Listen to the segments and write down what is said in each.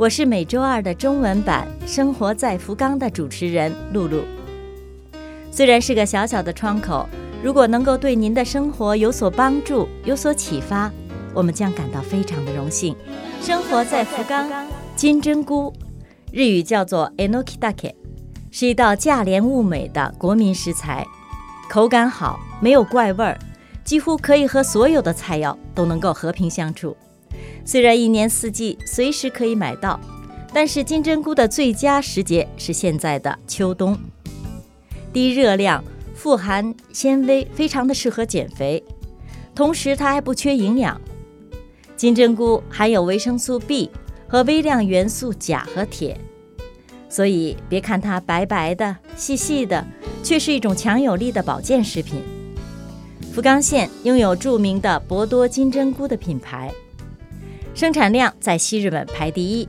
我是每周二的中文版《生活在福冈》的主持人露露。虽然是个小小的窗口，如果能够对您的生活有所帮助、有所启发，我们将感到非常的荣幸。生活在福冈，金针菇，日语叫做 enokidake，是一道价廉物美的国民食材，口感好，没有怪味儿，几乎可以和所有的菜肴都能够和平相处。虽然一年四季随时可以买到，但是金针菇的最佳时节是现在的秋冬。低热量、富含纤维，非常的适合减肥。同时，它还不缺营养。金针菇含有维生素 B 和微量元素钾和铁，所以别看它白白的、细细的，却是一种强有力的保健食品。福冈县拥有著名的博多金针菇的品牌。生产量在西日本排第一，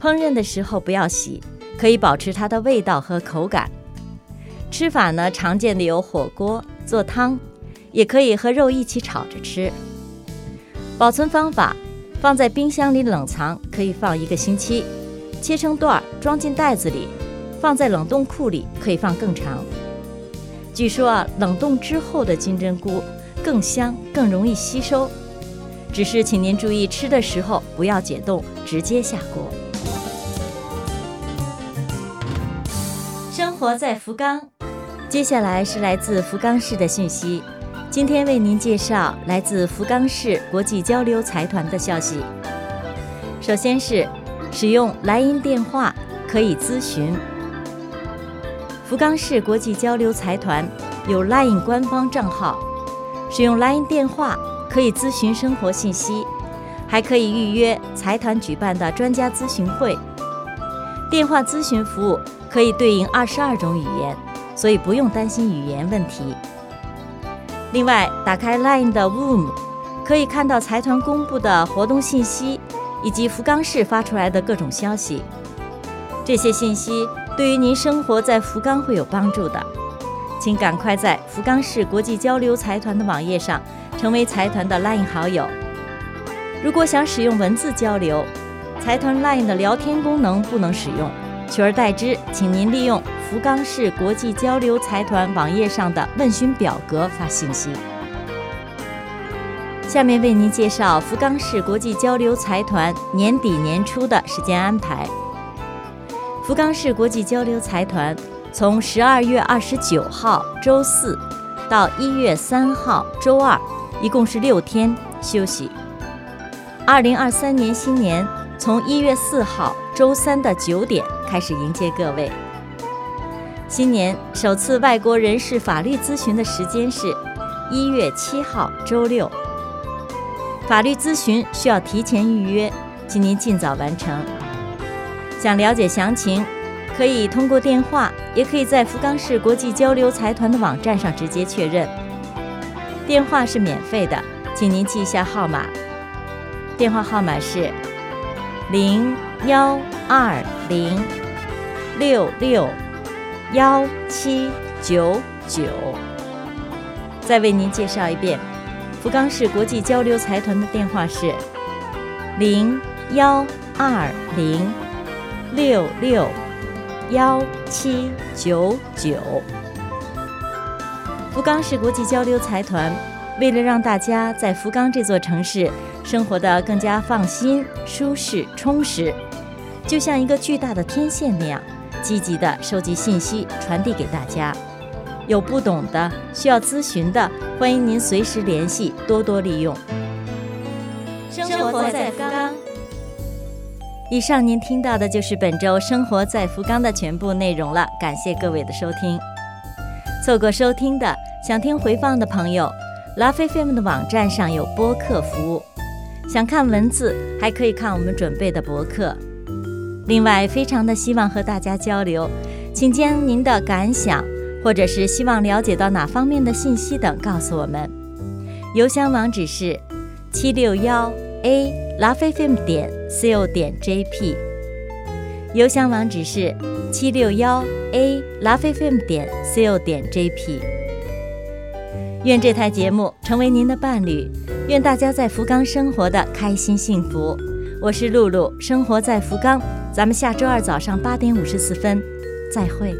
烹饪的时候不要洗，可以保持它的味道和口感。吃法呢，常见的有火锅、做汤，也可以和肉一起炒着吃。保存方法：放在冰箱里冷藏，可以放一个星期；切成段儿，装进袋子里，放在冷冻库里，可以放更长。据说啊，冷冻之后的金针菇更香，更容易吸收。只是，请您注意吃的时候不要解冻，直接下锅。生活在福冈，接下来是来自福冈市的讯息。今天为您介绍来自福冈市国际交流财团的消息。首先是使用莱茵电话可以咨询。福冈市国际交流财团有 LINE 官方账号，使用 LINE 电话。可以咨询生活信息，还可以预约财团举办的专家咨询会。电话咨询服务可以对应二十二种语言，所以不用担心语言问题。另外，打开 LINE 的 Room，可以看到财团公布的活动信息以及福冈市发出来的各种消息。这些信息对于您生活在福冈会有帮助的，请赶快在福冈市国际交流财团的网页上。成为财团的 LINE 好友。如果想使用文字交流，财团 LINE 的聊天功能不能使用，取而代之，请您利用福冈市国际交流财团网页上的问询表格发信息。下面为您介绍福冈市国际交流财团年底年初的时间安排。福冈市国际交流财团从十二月二十九号周四到一月三号周二。一共是六天休息。二零二三年新年从一月四号周三的九点开始迎接各位。新年首次外国人士法律咨询的时间是一月七号周六。法律咨询需要提前预约，请您尽早完成。想了解详情，可以通过电话，也可以在福冈市国际交流财团的网站上直接确认。电话是免费的，请您记一下号码。电话号码是零幺二零六六幺七九九。再为您介绍一遍，福冈市国际交流财团的电话是零幺二零六六幺七九九。福冈市国际交流财团为了让大家在福冈这座城市生活得更加放心、舒适、充实，就像一个巨大的天线那样，积极地收集信息，传递给大家。有不懂的、需要咨询的，欢迎您随时联系，多多利用。生活在福冈。以上您听到的就是本周《生活在福冈》的全部内容了，感谢各位的收听。错过收听的。想听回放的朋友，拉菲菲们的网站上有播客服务。想看文字，还可以看我们准备的博客。另外，非常的希望和大家交流，请将您的感想或者是希望了解到哪方面的信息等告诉我们。邮箱网址是七六幺 a lovefm 点 co 点 jp。邮箱网址是七六幺 a lovefm 点 co 点 jp。愿这台节目成为您的伴侣，愿大家在福冈生活的开心幸福。我是露露，生活在福冈。咱们下周二早上八点五十四分，再会。